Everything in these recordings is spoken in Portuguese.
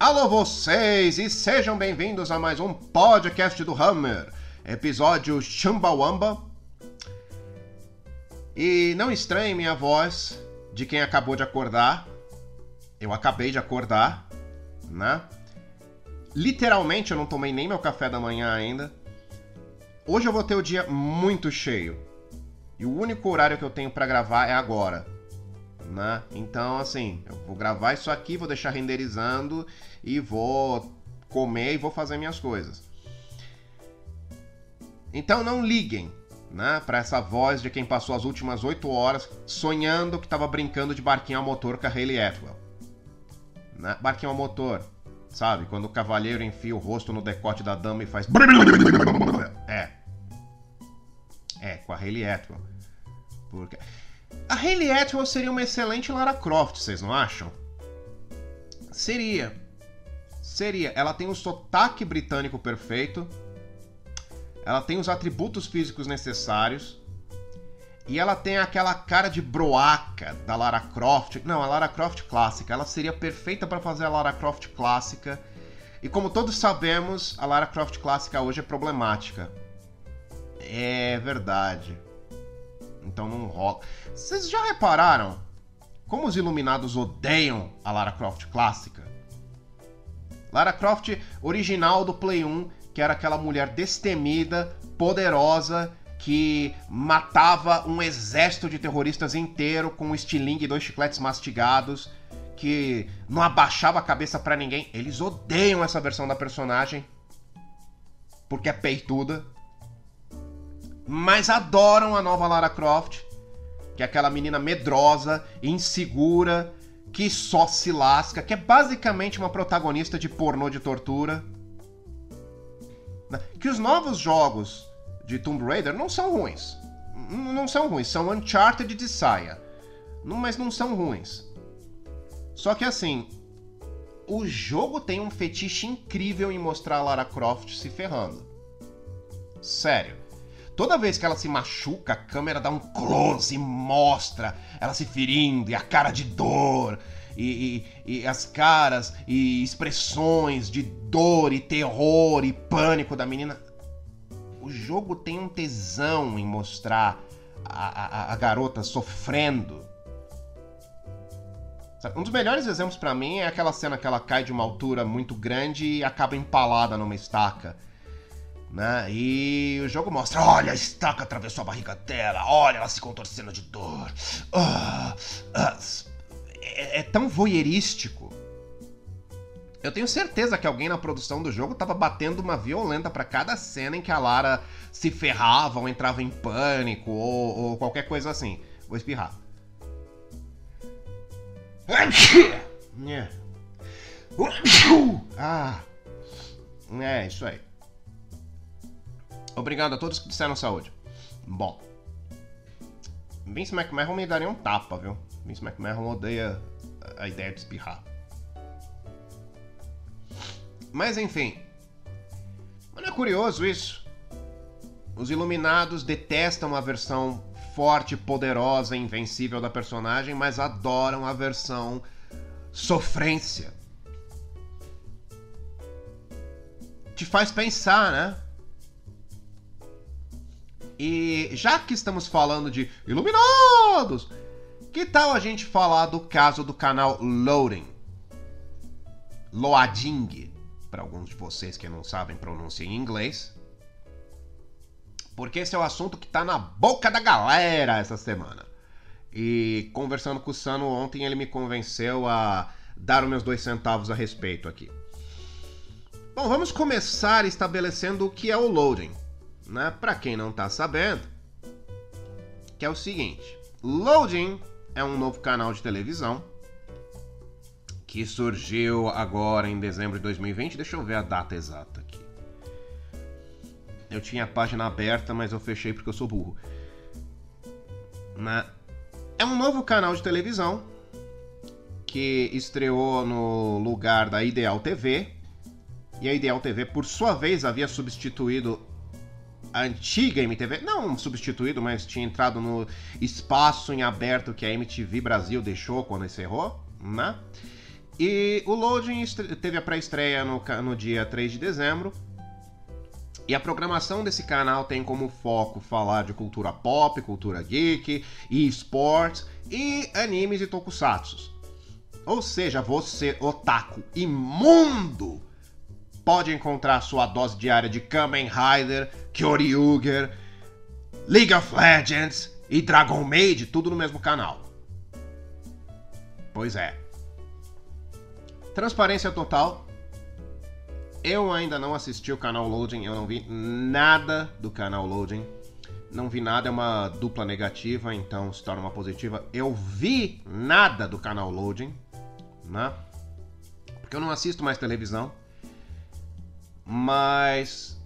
Alô vocês e sejam bem-vindos a mais um podcast do Hammer, episódio Chumbawamba. E não estranhe minha voz de quem acabou de acordar. Eu acabei de acordar, né? Literalmente eu não tomei nem meu café da manhã ainda. Hoje eu vou ter o dia muito cheio. E o único horário que eu tenho para gravar é agora. Né? Então, assim, eu vou gravar isso aqui, vou deixar renderizando e vou comer e vou fazer minhas coisas. Então não liguem né, para essa voz de quem passou as últimas oito horas sonhando que estava brincando de barquinho a motor com a Hayley Atwell. Né? Barquinho a motor, sabe? Quando o cavalheiro enfia o rosto no decote da dama e faz. É. É, com a Hayley Atwell. Porque. A Hayley Atwell seria uma excelente Lara Croft, vocês não acham? Seria. Seria. Ela tem o sotaque britânico perfeito. Ela tem os atributos físicos necessários. E ela tem aquela cara de broaca da Lara Croft. Não, a Lara Croft clássica. Ela seria perfeita para fazer a Lara Croft clássica. E como todos sabemos, a Lara Croft clássica hoje é problemática. É verdade. Então não rola. Vocês já repararam como os iluminados odeiam a Lara Croft clássica? Lara Croft original do Play 1, que era aquela mulher destemida, poderosa, que matava um exército de terroristas inteiro com um estilingue e dois chicletes mastigados, que não abaixava a cabeça para ninguém. Eles odeiam essa versão da personagem porque é peituda mas adoram a nova Lara Croft, que é aquela menina medrosa, insegura, que só se lasca, que é basicamente uma protagonista de pornô de tortura. Que os novos jogos de Tomb Raider não são ruins. Não são ruins, são Uncharted de saia. Mas não são ruins. Só que assim, o jogo tem um fetiche incrível em mostrar a Lara Croft se ferrando. Sério. Toda vez que ela se machuca, a câmera dá um close e mostra ela se ferindo e a cara de dor. E, e, e, as caras e expressões de dor e terror e pânico da menina. O jogo tem um tesão em mostrar a, a, a garota sofrendo. Um dos melhores exemplos para mim é aquela cena que ela cai de uma altura muito grande e acaba empalada numa estaca. Né? E o jogo mostra: olha, a estaca atravessou a barriga dela, olha ela se contorcendo de dor. Ah, ah, é, é, tão voyeurístico. Eu tenho certeza que alguém na produção do jogo tava batendo uma violenta para cada cena em que a Lara se ferrava ou entrava em pânico ou, ou qualquer coisa assim. Vou espirrar. Ah, é isso aí. Obrigado a todos que disseram saúde. Bom. Vince McMahon me daria um tapa, viu? Vince McMahon odeia a ideia de espirrar. Mas enfim. Não é curioso isso? Os iluminados detestam a versão forte, poderosa invencível da personagem, mas adoram a versão sofrência. Te faz pensar, né? E já que estamos falando de iluminados, que tal a gente falar do caso do canal Loading? Loading, para alguns de vocês que não sabem pronunciar em inglês. Porque esse é o assunto que está na boca da galera essa semana. E conversando com o Sano ontem, ele me convenceu a dar os meus dois centavos a respeito aqui. Bom, vamos começar estabelecendo o que é o loading né? Para quem não tá sabendo, que é o seguinte: Loading é um novo canal de televisão que surgiu agora em dezembro de 2020. Deixa eu ver a data exata aqui. Eu tinha a página aberta, mas eu fechei porque eu sou burro. Né? É um novo canal de televisão que estreou no lugar da Ideal TV. E a Ideal TV, por sua vez, havia substituído antiga MTV, não substituído, mas tinha entrado no espaço em aberto que a MTV Brasil deixou quando encerrou, né? E o Loading teve a pré-estreia no, no dia 3 de dezembro. E a programação desse canal tem como foco falar de cultura pop, cultura geek, e esportes e animes e tokusatsu. Ou seja, você, otaku imundo, pode encontrar sua dose diária de Kamen Rider, Kyoryuger, League of Legends e Dragon Maid, tudo no mesmo canal. Pois é. Transparência total. Eu ainda não assisti o canal Loading, eu não vi nada do canal Loading. Não vi nada, é uma dupla negativa, então se torna uma positiva. Eu vi nada do canal Loading, né? Porque eu não assisto mais televisão. Mas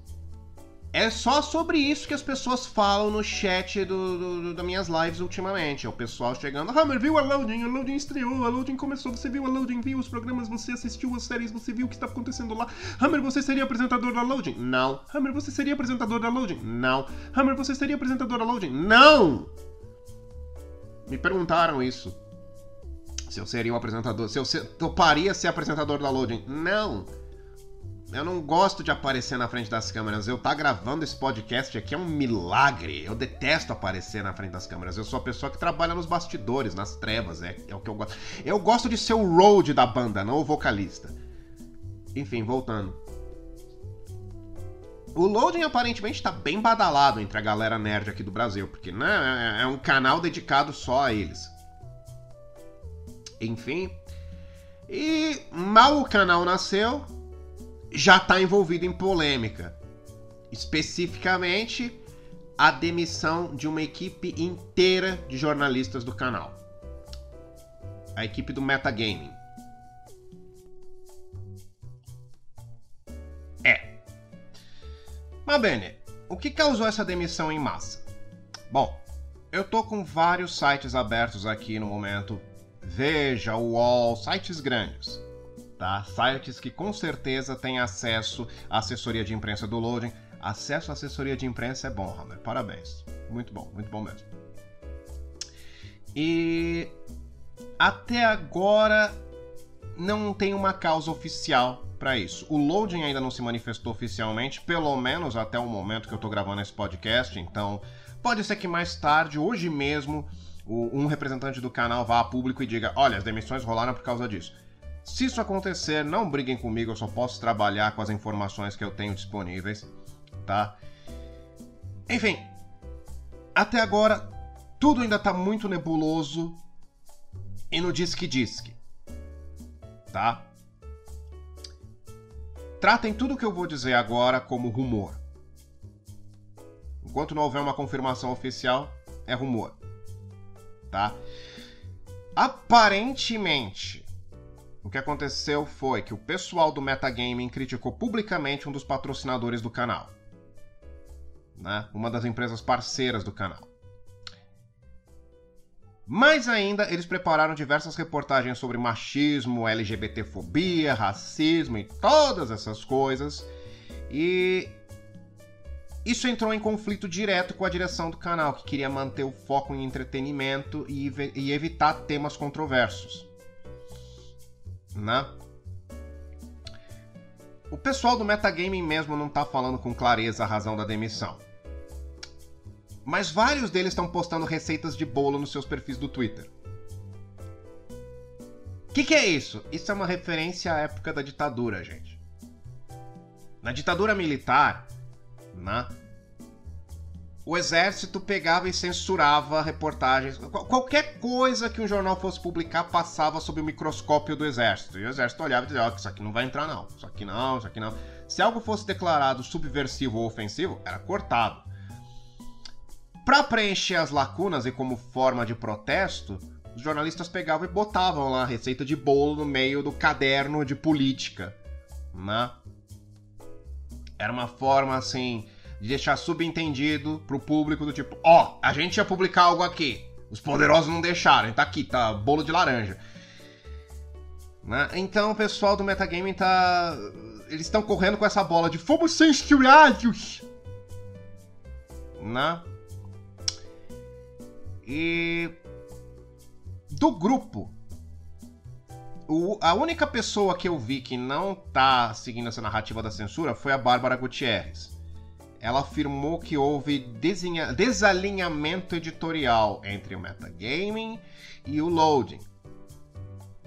é só sobre isso que as pessoas falam no chat do, do, do das minhas lives ultimamente. É o pessoal chegando. Hammer, viu a Loading? A Loading estreou, a Loading começou. Você viu a Loading, viu os programas, você assistiu as séries, você viu o que está acontecendo lá. Hammer, você seria apresentador da Loading? Não. Hammer, você seria apresentador da Loading? Não. Hammer, você seria apresentador da Loading? Não! Me perguntaram isso. Se eu seria um apresentador. Se eu toparia ser apresentador da Loading? Não. Eu não gosto de aparecer na frente das câmeras. Eu tá gravando esse podcast aqui é um milagre. Eu detesto aparecer na frente das câmeras. Eu sou a pessoa que trabalha nos bastidores, nas trevas. É, é o que eu gosto. Eu gosto de ser o road da banda, não o vocalista. Enfim, voltando. O Loading aparentemente tá bem badalado entre a galera nerd aqui do Brasil, porque né, é um canal dedicado só a eles. Enfim. E mal o canal nasceu, já está envolvido em polêmica. Especificamente, a demissão de uma equipe inteira de jornalistas do canal. A equipe do Metagaming. É. Mas bem, o que causou essa demissão em massa? Bom, eu tô com vários sites abertos aqui no momento. Veja, UOL, sites grandes tá? Sites que com certeza têm acesso à assessoria de imprensa do Loading. Acesso à assessoria de imprensa é bom, Hammer. Parabéns. Muito bom, muito bom mesmo. E até agora não tem uma causa oficial para isso. O Loading ainda não se manifestou oficialmente, pelo menos até o momento que eu tô gravando esse podcast, então pode ser que mais tarde, hoje mesmo, um representante do canal vá a público e diga: olha, as demissões rolaram por causa disso. Se isso acontecer, não briguem comigo, eu só posso trabalhar com as informações que eu tenho disponíveis, tá? Enfim, até agora tudo ainda tá muito nebuloso e no disque disque, tá? Tratem tudo o que eu vou dizer agora como rumor. Enquanto não houver uma confirmação oficial, é rumor, tá? Aparentemente, o que aconteceu foi que o pessoal do Metagaming criticou publicamente um dos patrocinadores do canal. Né? Uma das empresas parceiras do canal. Mais ainda, eles prepararam diversas reportagens sobre machismo, LGBTfobia, racismo e todas essas coisas. E isso entrou em conflito direto com a direção do canal, que queria manter o foco em entretenimento e, e evitar temas controversos né? O pessoal do metagaming mesmo não tá falando com clareza a razão da demissão. Mas vários deles estão postando receitas de bolo nos seus perfis do Twitter. O que, que é isso? Isso é uma referência à época da ditadura, gente. Na ditadura militar, né? O exército pegava e censurava reportagens. Qualquer coisa que um jornal fosse publicar passava sob o microscópio do exército. E o exército olhava e dizia: oh, Isso aqui não vai entrar, não. Isso aqui não, isso aqui não. Se algo fosse declarado subversivo ou ofensivo, era cortado. Para preencher as lacunas e como forma de protesto, os jornalistas pegavam e botavam lá a receita de bolo no meio do caderno de política. Né? Era uma forma assim de deixar subentendido pro público do tipo, ó, oh, a gente ia publicar algo aqui. Os poderosos não deixaram, tá aqui, tá bolo de laranja. Né? Então o pessoal do metagaming tá. Eles estão correndo com essa bola de fomos censurados! Né? E. Do grupo. o, a única pessoa que eu vi que não tá seguindo essa narrativa da censura foi a Bárbara Gutierrez. Ela afirmou que houve desalinhamento editorial entre o metagaming e o loading.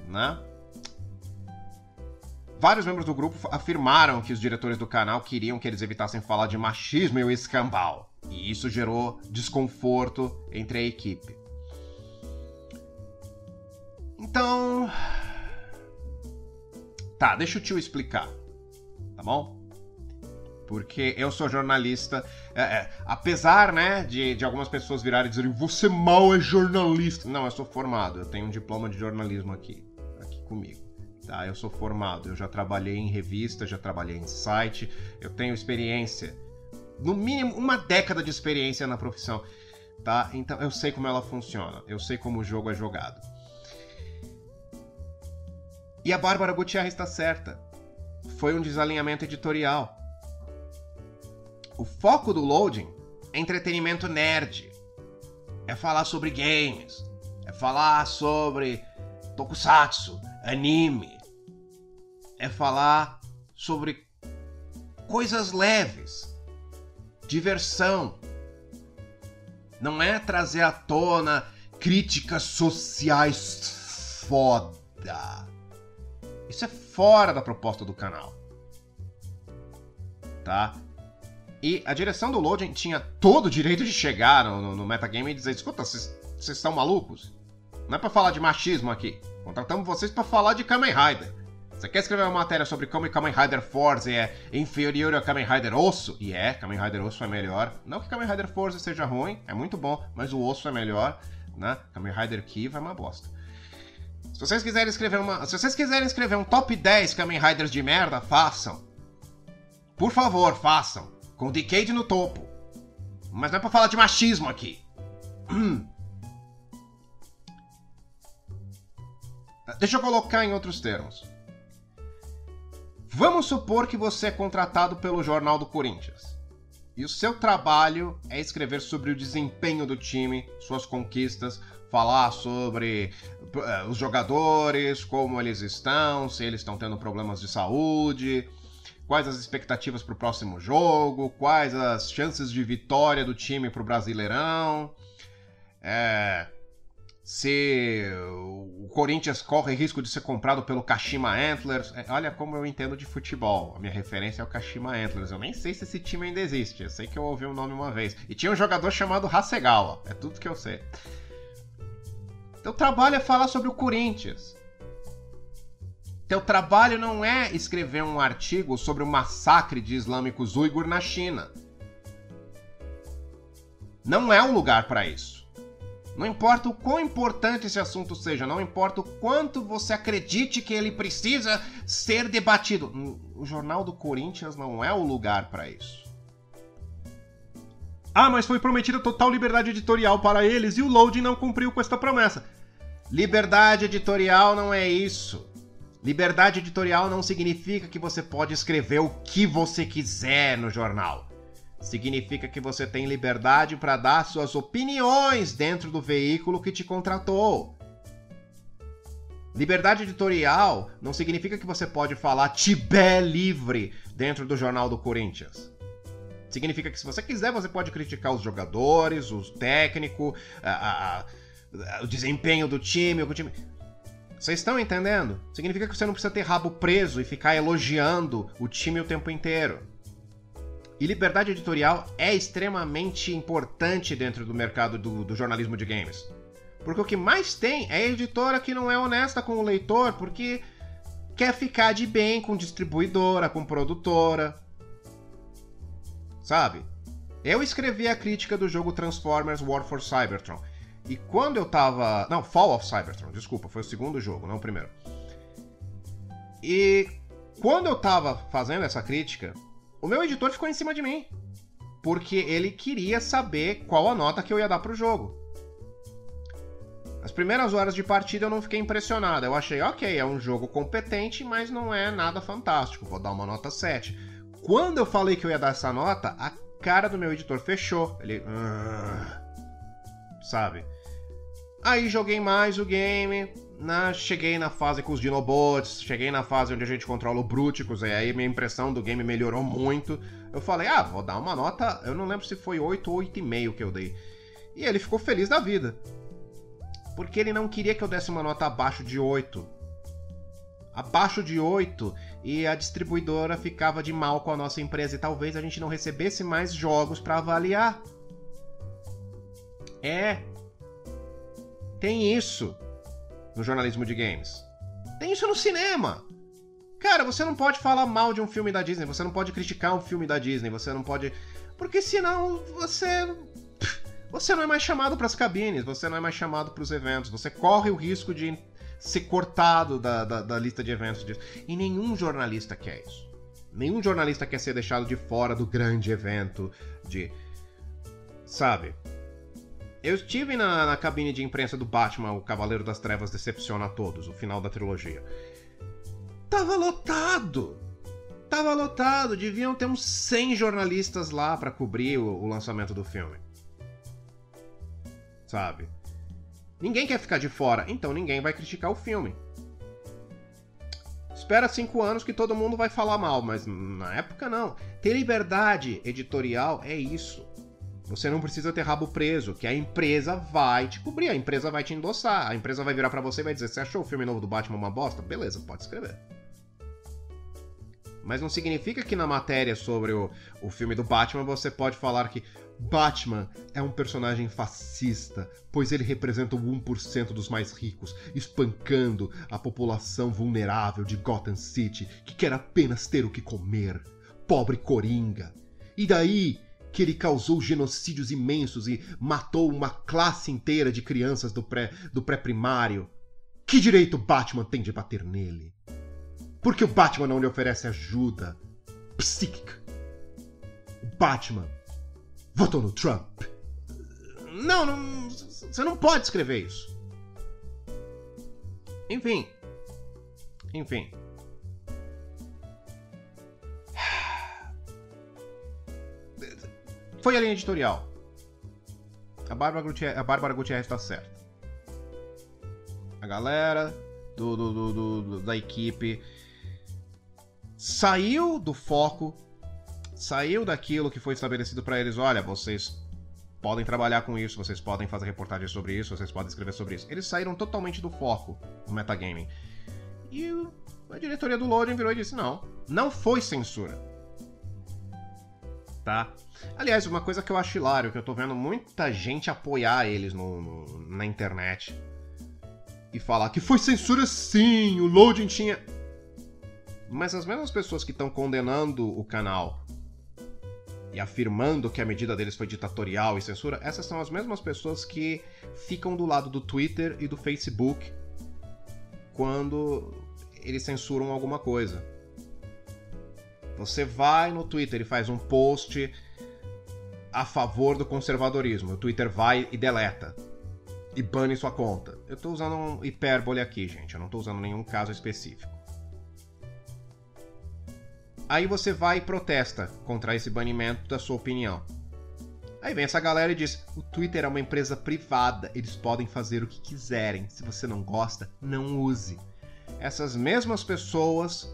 Né? Vários membros do grupo afirmaram que os diretores do canal queriam que eles evitassem falar de machismo e o escambau. E isso gerou desconforto entre a equipe. Então, Tá, deixa o tio explicar. Tá bom? Porque eu sou jornalista. É, é, apesar, né, de, de algumas pessoas virarem e dizerem você mal é jornalista. Não, eu sou formado. Eu tenho um diploma de jornalismo aqui. Aqui comigo. Tá? Eu sou formado. Eu já trabalhei em revista, já trabalhei em site. Eu tenho experiência. No mínimo, uma década de experiência na profissão. Tá? Então eu sei como ela funciona. Eu sei como o jogo é jogado. E a Bárbara Gutierrez está certa. Foi um desalinhamento editorial. O foco do loading é entretenimento nerd. É falar sobre games. É falar sobre tokusatsu, anime. É falar sobre coisas leves. Diversão. Não é trazer à tona críticas sociais foda. Isso é fora da proposta do canal. Tá? E a direção do Loading tinha todo o direito de chegar no, no, metagame e dizer: escuta, vocês estão malucos? Não é pra falar de machismo aqui. Contratamos vocês para falar de Kamen Rider. Você quer escrever uma matéria sobre como Kamen Rider Force é inferior ao Kamen Rider Osso? E é, Kamen Rider Osso é melhor. Não que Kamen Rider Force seja ruim, é muito bom, mas o Osso é melhor, né? Kamen Rider Kiva é uma bosta. Se vocês quiserem escrever uma. Se vocês quiserem escrever um top 10 Kamen Riders de merda, façam. Por favor, façam. Com o Decade no topo. Mas não é pra falar de machismo aqui. Deixa eu colocar em outros termos. Vamos supor que você é contratado pelo Jornal do Corinthians. E o seu trabalho é escrever sobre o desempenho do time, suas conquistas, falar sobre uh, os jogadores, como eles estão, se eles estão tendo problemas de saúde, quais as expectativas para o próximo jogo, quais as chances de vitória do time para o Brasileirão, é, se o Corinthians corre risco de ser comprado pelo Kashima Antlers. É, olha como eu entendo de futebol. A minha referência é o Kashima Antlers. Eu nem sei se esse time ainda existe. Eu sei que eu ouvi o nome uma vez. E tinha um jogador chamado Hasegawa. É tudo que eu sei. Teu trabalho é falar sobre o Corinthians. Teu trabalho não é escrever um artigo sobre o massacre de islâmicos uigur na China. Não é um lugar para isso. Não importa o quão importante esse assunto seja, não importa o quanto você acredite que ele precisa ser debatido. O Jornal do Corinthians não é o lugar para isso. Ah, mas foi prometida total liberdade editorial para eles e o Loading não cumpriu com esta promessa. Liberdade editorial não é isso. Liberdade editorial não significa que você pode escrever o que você quiser no jornal. Significa que você tem liberdade para dar suas opiniões dentro do veículo que te contratou. Liberdade editorial não significa que você pode falar Tibé livre dentro do jornal do Corinthians. Significa que se você quiser, você pode criticar os jogadores, os técnicos, a, a, o desempenho do time, o time. Vocês estão entendendo? Significa que você não precisa ter rabo preso e ficar elogiando o time o tempo inteiro. E liberdade editorial é extremamente importante dentro do mercado do, do, jornalismo de games. Porque o que mais tem é editora que não é honesta com o leitor, porque quer ficar de bem com distribuidora, com produtora sabe? Eu escrevi a crítica do jogo Transformers War for Cybertron. E quando eu tava. Não, Fall of Cybertron, desculpa, foi o segundo jogo, não o primeiro. E quando eu tava fazendo essa crítica, o meu editor ficou em cima de mim. Porque ele queria saber qual a nota que eu ia dar pro jogo. As primeiras horas de partida eu não fiquei impressionado. Eu achei, ok, é um jogo competente, mas não é nada fantástico. Vou dar uma nota 7. Quando eu falei que eu ia dar essa nota, a cara do meu editor fechou. Ele. Uh, sabe? Aí joguei mais o game. na, cheguei na fase com os Dinobots, cheguei na fase onde a gente controla o Bruticus, e aí minha impressão do game melhorou muito. Eu falei, ah, vou dar uma nota, eu não lembro se foi 8 ou 8,5 que eu dei. E ele ficou feliz da vida. Porque ele não queria que eu desse uma nota abaixo de 8. Abaixo de 8 e a distribuidora ficava de mal com a nossa empresa e talvez a gente não recebesse mais jogos para avaliar. É. Tem isso no jornalismo de games. Tem isso no cinema. Cara, você não pode falar mal de um filme da Disney, você não pode criticar um filme da Disney, você não pode. Porque senão você. Você não é mais chamado para as cabines, você não é mais chamado para os eventos, você corre o risco de ser cortado da, da, da lista de eventos. E nenhum jornalista quer isso. Nenhum jornalista quer ser deixado de fora do grande evento de. Sabe? Eu estive na, na, cabine de imprensa do Batman, o Cavaleiro das Trevas decepciona a todos, o final da trilogia. Tava lotado! Tava lotado, deviam ter uns 100 jornalistas lá para cobrir o, o, lançamento do filme. Sabe? Ninguém quer ficar de fora, então ninguém vai criticar o filme. Espera cinco anos que todo mundo vai falar mal, mas na época não. Ter liberdade editorial é isso. Você não precisa ter rabo preso, que a empresa vai te cobrir, a empresa vai te endossar, a empresa vai virar para você e vai dizer: "Você achou o filme novo do Batman uma bosta?" Beleza, pode escrever. Mas não significa que na matéria sobre o, o filme do Batman você pode falar que Batman é um personagem fascista, pois ele representa o 1% dos mais ricos, espancando a população vulnerável de Gotham City que quer apenas ter o que comer. Pobre Coringa. E daí que ele causou genocídios imensos e matou uma classe inteira de crianças do pré do pré-primário. Que direito Batman tem de bater nele? Por que o Batman não lhe oferece ajuda psíquica? O Batman votou no Trump. Não, não, você não pode escrever isso. Enfim. Enfim. Foi a linha editorial. A Bárbara Gutierrez, a Bárbara Gutierrez está certa. A galera do, do, do, do, da equipe saiu do foco, saiu daquilo que foi estabelecido para eles. Olha, vocês podem trabalhar com isso, vocês podem fazer reportagens sobre isso, vocês podem escrever sobre isso. Eles saíram totalmente do foco no metagaming. E a diretoria do Loading virou e disse: não, não foi censura tá? Aliás, uma coisa que eu acho hilário, que eu tô vendo muita gente apoiar eles no, no, na internet e falar que foi censura sim, o loading tinha. Mas as mesmas pessoas que estão condenando o canal e afirmando que a medida deles foi ditatorial e censura, essas são as mesmas pessoas que ficam do lado do Twitter e do Facebook quando eles censuram alguma coisa. Você vai no Twitter e faz um post a favor do conservadorismo. O Twitter vai e deleta. E bane sua conta. Eu estou usando um hipérbole aqui, gente. Eu não estou usando nenhum caso específico. Aí você vai e protesta contra esse banimento da sua opinião. Aí vem essa galera e diz: o Twitter é uma empresa privada, eles podem fazer o que quiserem. Se você não gosta, não use. Essas mesmas pessoas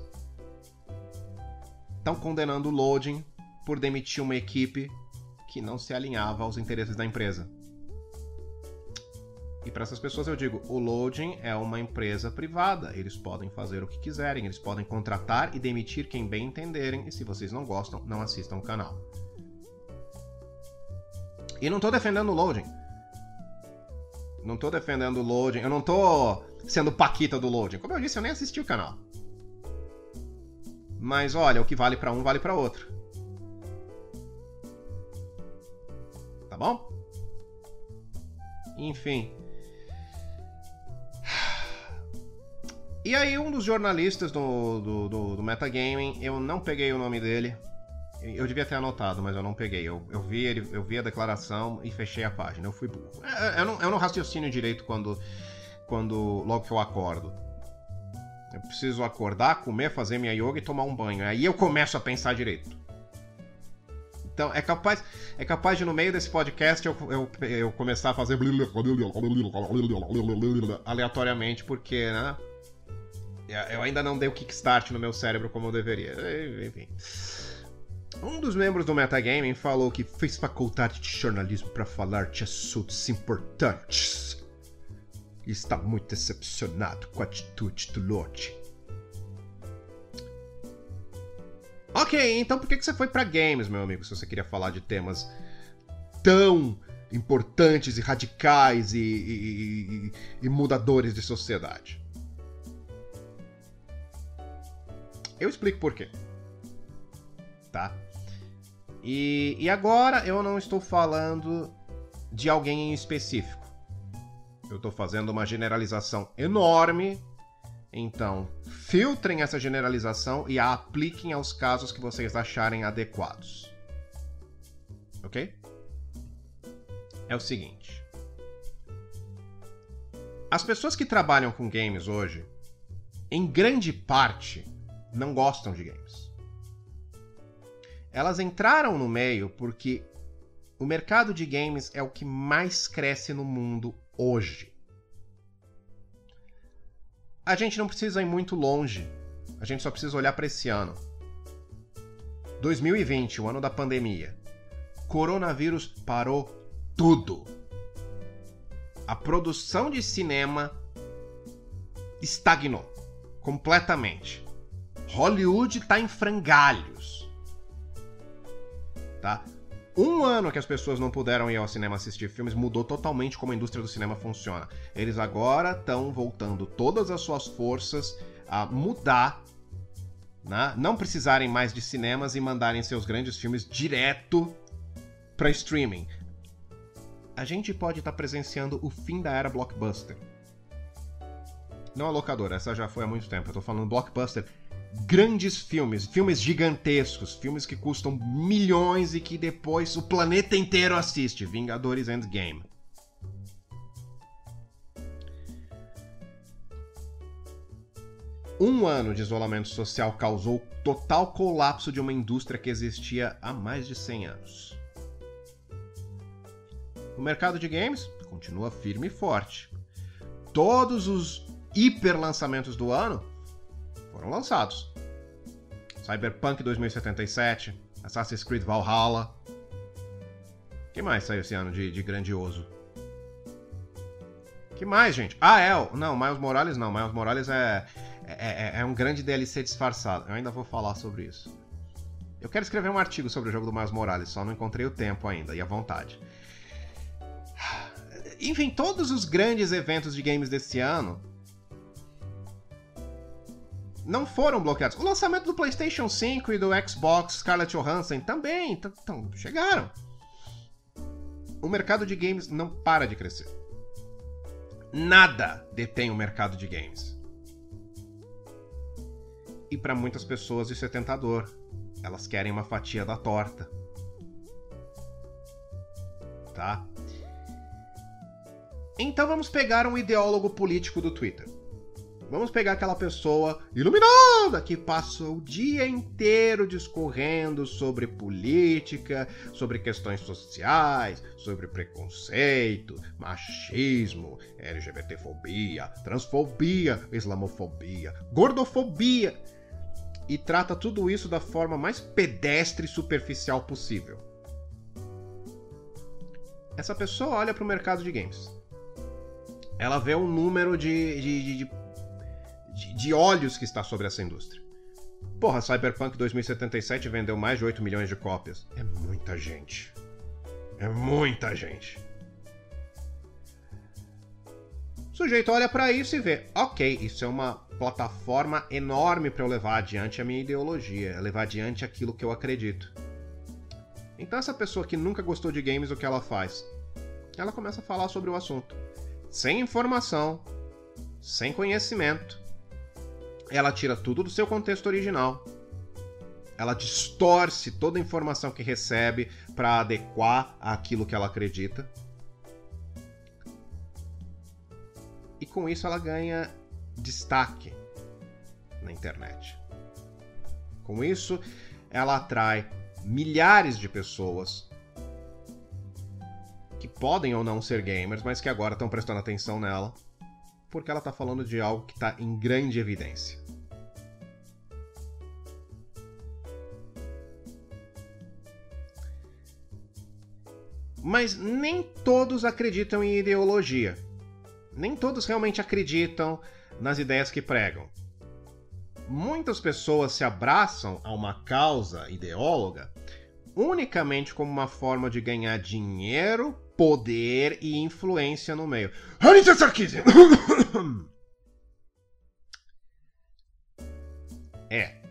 estão condenando o Loading por demitir uma equipe que não se alinhava aos interesses da empresa. E para essas pessoas eu digo: o Loading é uma empresa privada, eles podem fazer o que quiserem, eles podem contratar e demitir quem bem entenderem, e se vocês não gostam, não assistam o canal. E não estou defendendo o Loading. Não estou defendendo o Loading, eu não estou sendo paquita do Loading. Como eu disse, eu nem assisti o canal. Mas olha, o que vale para um vale para outro. Tá bom? Enfim. E aí um dos jornalistas do, do, do, do Metagaming, eu não peguei o nome dele. Eu devia ter anotado, mas eu não peguei. Eu, eu, vi, ele, eu vi a declaração e fechei a página. Eu fui burro. Eu, é, é, eu, não, eu não raciocínio direito quando, quando logo que eu acordo. Eu preciso acordar, comer, fazer minha yoga e tomar um banho. Aí eu começo a pensar direito. Então, é capaz, é capaz de no meio desse podcast eu, eu, eu começar a fazer aleatoriamente, porque, né? Eu ainda não dei o kickstart no meu cérebro como eu deveria. Enfim. Um dos membros do Metagaming falou que fez faculdade de jornalismo para falar de assuntos importantes. E está muito decepcionado com a atitude do Lorde. Ok, então por que você foi para games, meu amigo, se você queria falar de temas tão importantes e radicais e, e, e, e mudadores de sociedade? Eu explico por quê. Tá? E, e agora eu não estou falando de alguém em específico. Eu estou fazendo uma generalização enorme. Então, filtrem essa generalização e a apliquem aos casos que vocês acharem adequados. Ok? É o seguinte. As pessoas que trabalham com games hoje, em grande parte, não gostam de games. Elas entraram no meio porque o mercado de games é o que mais cresce no mundo hoje. A gente não precisa ir muito longe. A gente só precisa olhar para esse ano. 2020, o ano da pandemia. Coronavírus parou tudo. A produção de cinema estagnou completamente. Hollywood está em frangalhos tá? Um ano que as pessoas não puderam ir ao cinema assistir filmes mudou totalmente como a indústria do cinema funciona. Eles agora estão voltando todas as suas forças a mudar, né? não precisarem mais de cinemas e mandarem seus grandes filmes direto para streaming. A gente pode estar tá presenciando o fim da era blockbuster. Não a locadora, essa já foi há muito tempo. Eu tô falando blockbuster grandes filmes, filmes gigantescos, filmes que custam milhões e que depois o planeta inteiro assiste. Vingadores Endgame. Um ano de isolamento social causou total colapso de uma indústria que existia há mais de 100 anos. O mercado de games continua firme e forte. Todos os hiper lançamentos do ano foram lançados. Cyberpunk 2077, Assassin's Creed Valhalla. que mais saiu esse ano de, de grandioso? que mais, gente? Ah, é. Não, Miles Morales não. Miles Morales é, é, é, é um grande DLC disfarçado. Eu ainda vou falar sobre isso. Eu quero escrever um artigo sobre o jogo do Miles Morales, só não encontrei o tempo ainda e a vontade. Enfim, todos os grandes eventos de games desse ano não foram bloqueados. O lançamento do PlayStation 5 e do Xbox Scarlett Johansson também tão, chegaram. O mercado de games não para de crescer. Nada detém o mercado de games. E para muitas pessoas isso é tentador. Elas querem uma fatia da torta. Tá? Então vamos pegar um ideólogo político do Twitter. Vamos pegar aquela pessoa iluminada que passa o dia inteiro discorrendo sobre política, sobre questões sociais, sobre preconceito, machismo, LGBTfobia, transfobia, islamofobia, gordofobia e trata tudo isso da forma mais pedestre e superficial possível. Essa pessoa olha para o mercado de games. Ela vê o número de, de, de de, de olhos que está sobre essa indústria. Porra, Cyberpunk 2077 vendeu mais de 8 milhões de cópias. É muita gente. É muita gente. O sujeito olha para isso e vê, ok, isso é uma plataforma enorme para eu levar adiante a minha ideologia, levar adiante aquilo que eu acredito. Então essa pessoa que nunca gostou de games, o que ela faz? Ela começa a falar sobre o assunto, sem informação, sem conhecimento, ela tira tudo do seu contexto original. Ela distorce toda a informação que recebe para adequar àquilo que ela acredita. E com isso ela ganha destaque na internet. Com isso, ela atrai milhares de pessoas que podem ou não ser gamers, mas que agora estão prestando atenção nela, porque ela está falando de algo que está em grande evidência. Mas nem todos acreditam em ideologia. Nem todos realmente acreditam nas ideias que pregam. Muitas pessoas se abraçam a uma causa ideóloga unicamente como uma forma de ganhar dinheiro poder e influência no meio. É.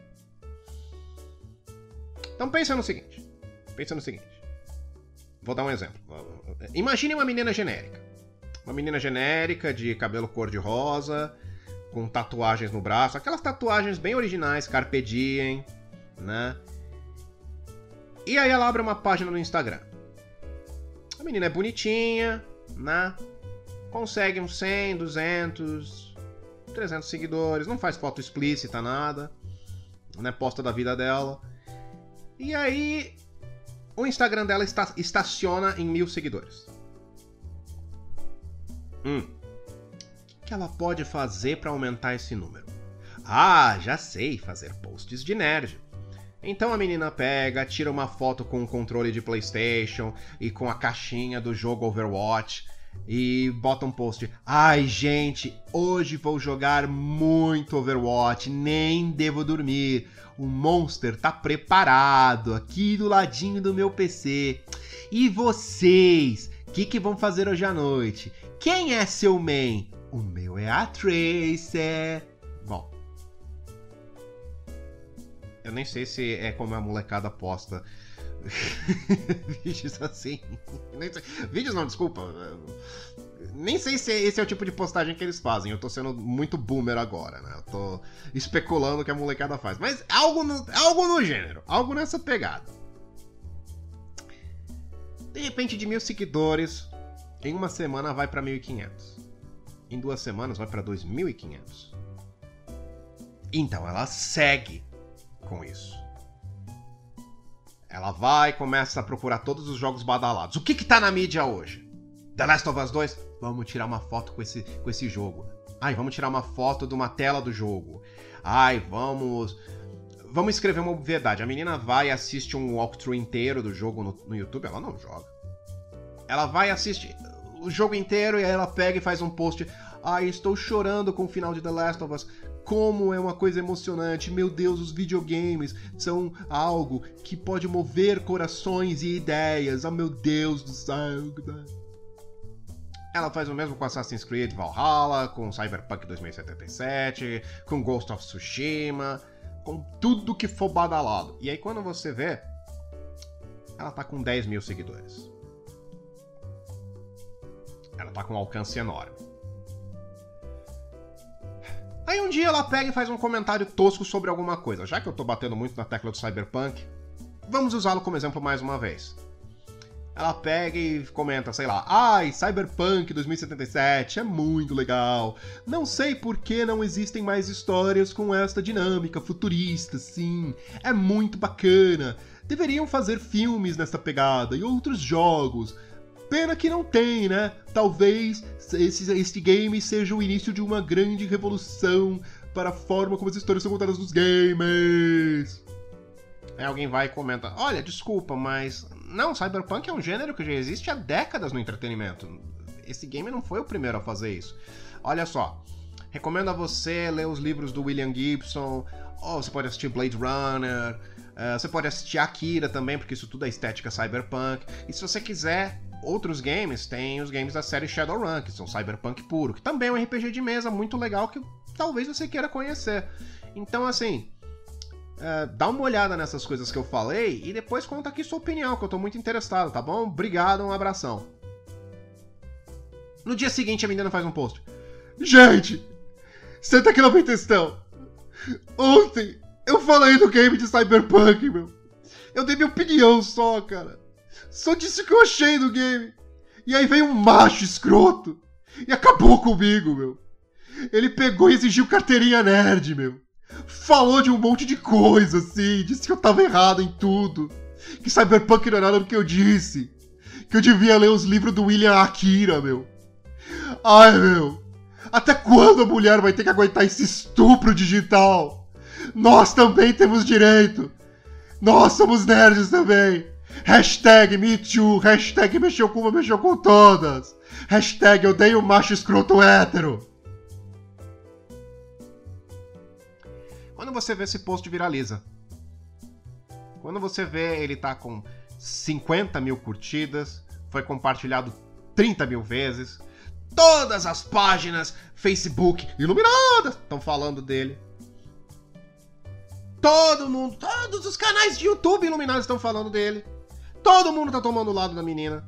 Então pensa no seguinte. Pensa no seguinte. Vou dar um exemplo. Imagine uma menina genérica. Uma menina genérica de cabelo cor-de-rosa, com tatuagens no braço, aquelas tatuagens bem originais, carpe diem, né? E aí ela abre uma página no Instagram. A menina é bonitinha, né? Consegue uns 100, 200, 300 seguidores, não faz foto explícita, nada, né? Posta da vida dela. E aí o Instagram dela está, estaciona em mil seguidores. Hum. O que ela pode fazer para aumentar esse número? Ah, já sei, fazer posts de nerd. Então a menina pega, tira uma foto com o controle de PlayStation e com a caixinha do jogo Overwatch e bota um post. Ai, gente, hoje vou jogar muito Overwatch, nem devo dormir. O Monster tá preparado aqui do ladinho do meu PC. E vocês, o que, que vão fazer hoje à noite? Quem é seu main? O meu é a Tracer. Eu nem sei se é como a molecada posta vídeos assim. Vídeos não, desculpa. Nem sei se esse é o tipo de postagem que eles fazem. Eu tô sendo muito boomer agora, né? Eu tô especulando o que a molecada faz. Mas algo no, algo no gênero, algo nessa pegada. De repente, de mil seguidores, em uma semana vai para 1.500. Em duas semanas vai para 2.500. Então ela segue com isso. Ela vai e começa a procurar todos os jogos badalados. O que que tá na mídia hoje? The Last of Us 2? Vamos tirar uma foto com esse, com esse jogo. Ai, vamos tirar uma foto de uma tela do jogo. Ai, vamos. Vamos escrever uma obviedade. A menina vai e assiste um walkthrough inteiro do jogo no, no YouTube. Ela não joga. Ela vai e assiste o jogo inteiro e aí ela pega e faz um post. Ai, estou chorando com o final de The Last of Us como é uma coisa emocionante. Meu Deus, os videogames são algo que pode mover corações e ideias. Oh meu Deus do céu. Ela faz o mesmo com Assassin's Creed Valhalla, com Cyberpunk 2077, com Ghost of Tsushima, com tudo que for badalado. E aí quando você vê, ela tá com 10 mil seguidores. Ela tá com um alcance enorme. Aí um dia ela pega e faz um comentário tosco sobre alguma coisa. Já que eu tô batendo muito na tecla do Cyberpunk, vamos usá-lo como exemplo mais uma vez. Ela pega e comenta, sei lá, ai, Cyberpunk 2077 é muito legal. Não sei por que não existem mais histórias com esta dinâmica futurista, sim. É muito bacana. Deveriam fazer filmes nessa pegada e outros jogos. Pena que não tem, né? Talvez esse, esse game seja o início de uma grande revolução para a forma como as histórias são contadas nos games. Aí alguém vai e comenta: Olha, desculpa, mas. Não, Cyberpunk é um gênero que já existe há décadas no entretenimento. Esse game não foi o primeiro a fazer isso. Olha só. Recomendo a você ler os livros do William Gibson. Ou você pode assistir Blade Runner. Uh, você pode assistir Akira também, porque isso tudo é estética cyberpunk. E se você quiser outros games, tem os games da série Shadowrun, que são cyberpunk puro, que também é um RPG de mesa muito legal que talvez você queira conhecer. Então, assim, é, dá uma olhada nessas coisas que eu falei e depois conta aqui sua opinião, que eu tô muito interessado, tá bom? Obrigado, um abração. No dia seguinte, a menina faz um post. Gente, senta aqui no textão. Ontem eu falei do game de Cyberpunk, meu. Eu dei minha opinião só, cara. Só disse o que eu achei do game. E aí veio um macho escroto e acabou comigo, meu. Ele pegou e exigiu carteirinha nerd, meu. Falou de um monte de coisa, assim, disse que eu tava errado em tudo. Que Cyberpunk não é nada do que eu disse. Que eu devia ler os livros do William Akira, meu. Ai, meu. Até quando a mulher vai ter que aguentar esse estupro digital? Nós também temos direito. Nós somos nerds também. Hashtag MeToo, hashtag mexeu com uma, mexeu com todas. Hashtag odeio macho escroto hétero. Quando você vê esse post viraliza. Quando você vê ele tá com 50 mil curtidas, foi compartilhado 30 mil vezes, todas as páginas Facebook iluminadas estão falando dele. Todo mundo, todos os canais de YouTube iluminados estão falando dele. Todo mundo tá tomando o lado da menina.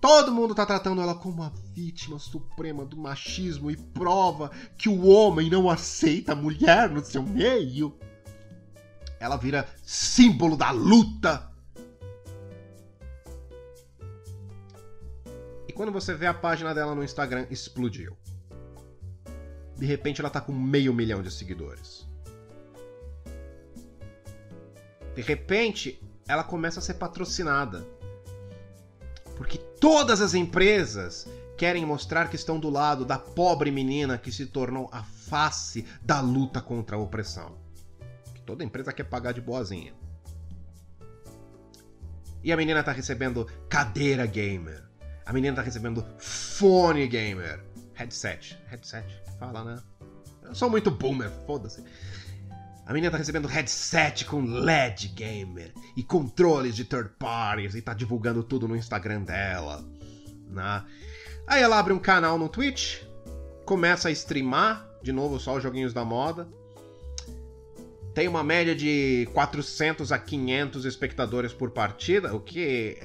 Todo mundo tá tratando ela como a vítima suprema do machismo e prova que o homem não aceita a mulher no seu meio. Ela vira símbolo da luta. E quando você vê a página dela no Instagram, explodiu. De repente ela tá com meio milhão de seguidores. De repente, ela começa a ser patrocinada. Porque todas as empresas querem mostrar que estão do lado da pobre menina que se tornou a face da luta contra a opressão. Que toda empresa quer pagar de boazinha. E a menina tá recebendo cadeira gamer. A menina tá recebendo fone gamer. Headset. Headset. Fala, né? Eu sou muito boomer, foda-se. A menina tá recebendo headset com LED gamer e controles de third parties e tá divulgando tudo no Instagram dela. Né? Aí ela abre um canal no Twitch, começa a streamar, de novo só os joguinhos da moda. Tem uma média de 400 a 500 espectadores por partida, o que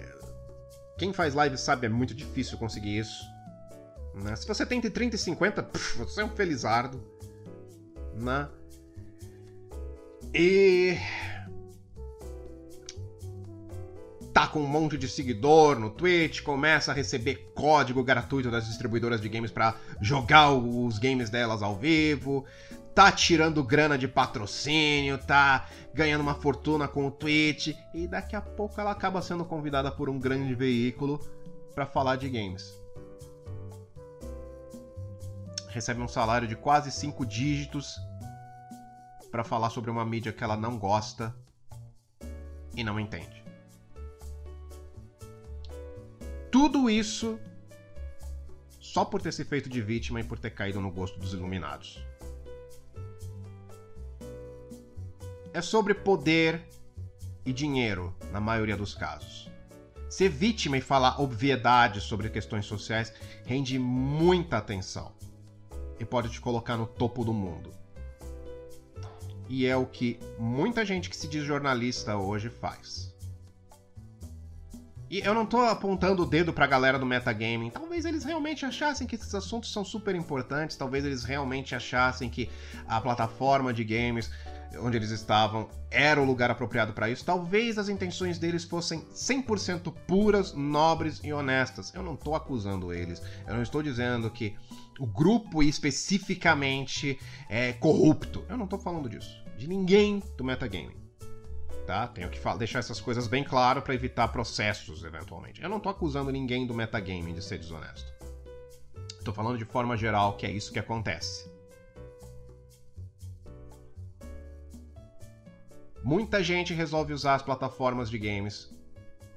quem faz live sabe é muito difícil conseguir isso. Né? Se você tem entre 30 e 50, pff, você é um felizardo. Né? E. Tá com um monte de seguidor no Twitch, começa a receber código gratuito das distribuidoras de games para jogar os games delas ao vivo, tá tirando grana de patrocínio, tá ganhando uma fortuna com o Twitch e daqui a pouco ela acaba sendo convidada por um grande veículo para falar de games. Recebe um salário de quase 5 dígitos para falar sobre uma mídia que ela não gosta e não entende. Tudo isso só por ter se feito de vítima e por ter caído no gosto dos iluminados. É sobre poder e dinheiro, na maioria dos casos. Ser vítima e falar obviedades sobre questões sociais rende muita atenção e pode te colocar no topo do mundo e é o que muita gente que se diz jornalista hoje faz. E eu não tô apontando o dedo pra galera do metagaming. Talvez eles realmente achassem que esses assuntos são super importantes, talvez eles realmente achassem que a plataforma de games onde eles estavam era o lugar apropriado para isso. Talvez as intenções deles fossem 100% puras, nobres e honestas. Eu não tô acusando eles. Eu não estou dizendo que o grupo especificamente é corrupto. Eu não tô falando disso de ninguém do metagaming. Tá? Tenho que deixar essas coisas bem claro para evitar processos eventualmente. Eu não tô acusando ninguém do metagaming de ser desonesto. Tô falando de forma geral que é isso que acontece. Muita gente resolve usar as plataformas de games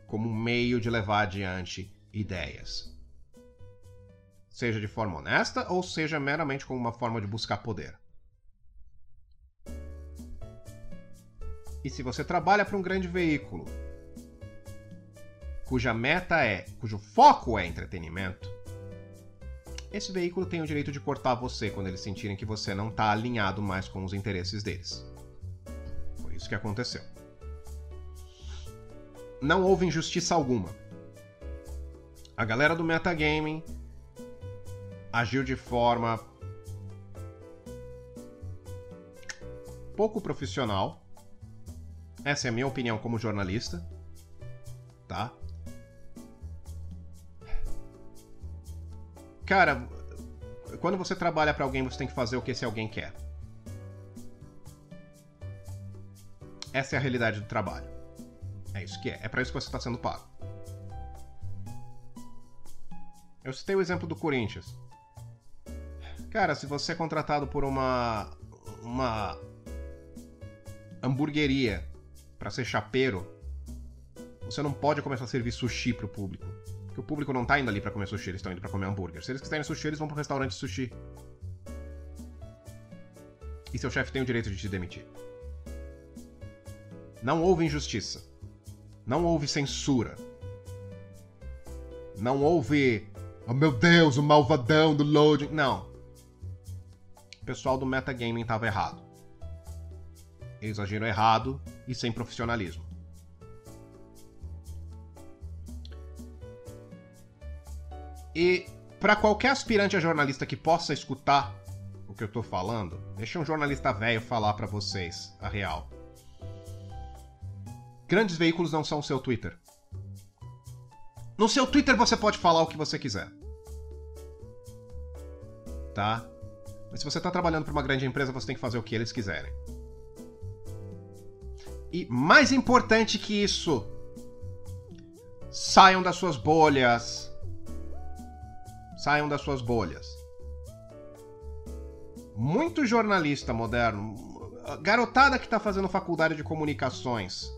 como um meio de levar adiante ideias. Seja de forma honesta ou seja meramente como uma forma de buscar poder. E se você trabalha para um grande veículo, cuja meta é, cujo foco é entretenimento, esse veículo tem o direito de cortar você quando eles sentirem que você não está alinhado mais com os interesses deles. Foi isso que aconteceu. Não houve injustiça alguma. A galera do metagaming agiu de forma pouco profissional essa é a minha opinião como jornalista. Tá? Cara, quando você trabalha para alguém, você tem que fazer o que esse alguém quer. Essa é a realidade do trabalho. É isso que é. É para isso que você está sendo pago. Eu citei o exemplo do Corinthians. Cara, se você é contratado por uma uma hamburgueria para ser chapeiro, você não pode começar a servir sushi pro público. Porque o público não tá indo ali para comer sushi, eles estão indo para comer hambúrguer. Se eles quiserem sushi, eles vão pro restaurante de sushi. E seu chefe tem o direito de te demitir. Não houve injustiça. Não houve censura. Não houve. Oh meu Deus, o malvadão do loading. Não. Pessoal do metagaming estava errado. Eles errado e sem profissionalismo. E para qualquer aspirante a jornalista que possa escutar o que eu tô falando, deixa um jornalista velho falar para vocês a real. Grandes veículos não são o seu Twitter. No seu Twitter você pode falar o que você quiser. Tá? Mas se você está trabalhando para uma grande empresa, você tem que fazer o que eles quiserem. E mais importante que isso, saiam das suas bolhas. Saiam das suas bolhas. Muito jornalista moderno, garotada que está fazendo faculdade de comunicações,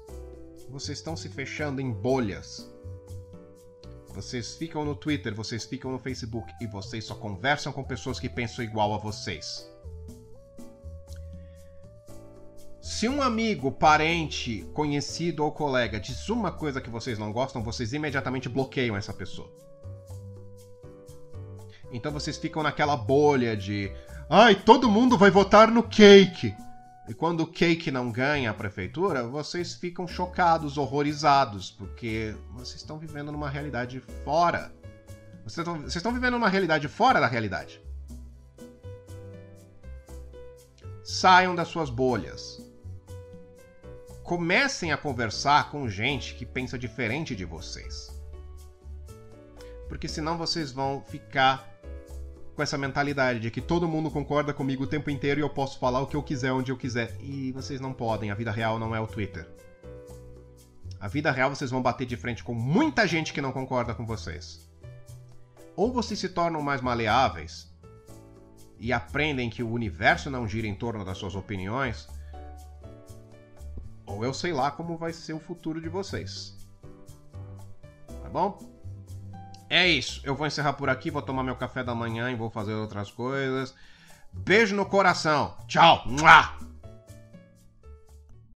vocês estão se fechando em bolhas. Vocês ficam no Twitter, vocês ficam no Facebook e vocês só conversam com pessoas que pensam igual a vocês. Se um amigo, parente, conhecido ou colega diz uma coisa que vocês não gostam, vocês imediatamente bloqueiam essa pessoa. Então vocês ficam naquela bolha de. Ai, todo mundo vai votar no cake. E quando o Cake não ganha a prefeitura, vocês ficam chocados, horrorizados, porque vocês estão vivendo numa realidade fora. Vocês estão, vocês estão vivendo numa realidade fora da realidade. Saiam das suas bolhas. Comecem a conversar com gente que pensa diferente de vocês. Porque senão vocês vão ficar com essa mentalidade de que todo mundo concorda comigo o tempo inteiro e eu posso falar o que eu quiser onde eu quiser. E vocês não podem, a vida real não é o Twitter. A vida real vocês vão bater de frente com muita gente que não concorda com vocês. Ou vocês se tornam mais maleáveis e aprendem que o universo não gira em torno das suas opiniões, ou eu sei lá como vai ser o futuro de vocês. Tá bom? É isso. Eu vou encerrar por aqui, vou tomar meu café da manhã e vou fazer outras coisas. Beijo no coração. Tchau. Mua!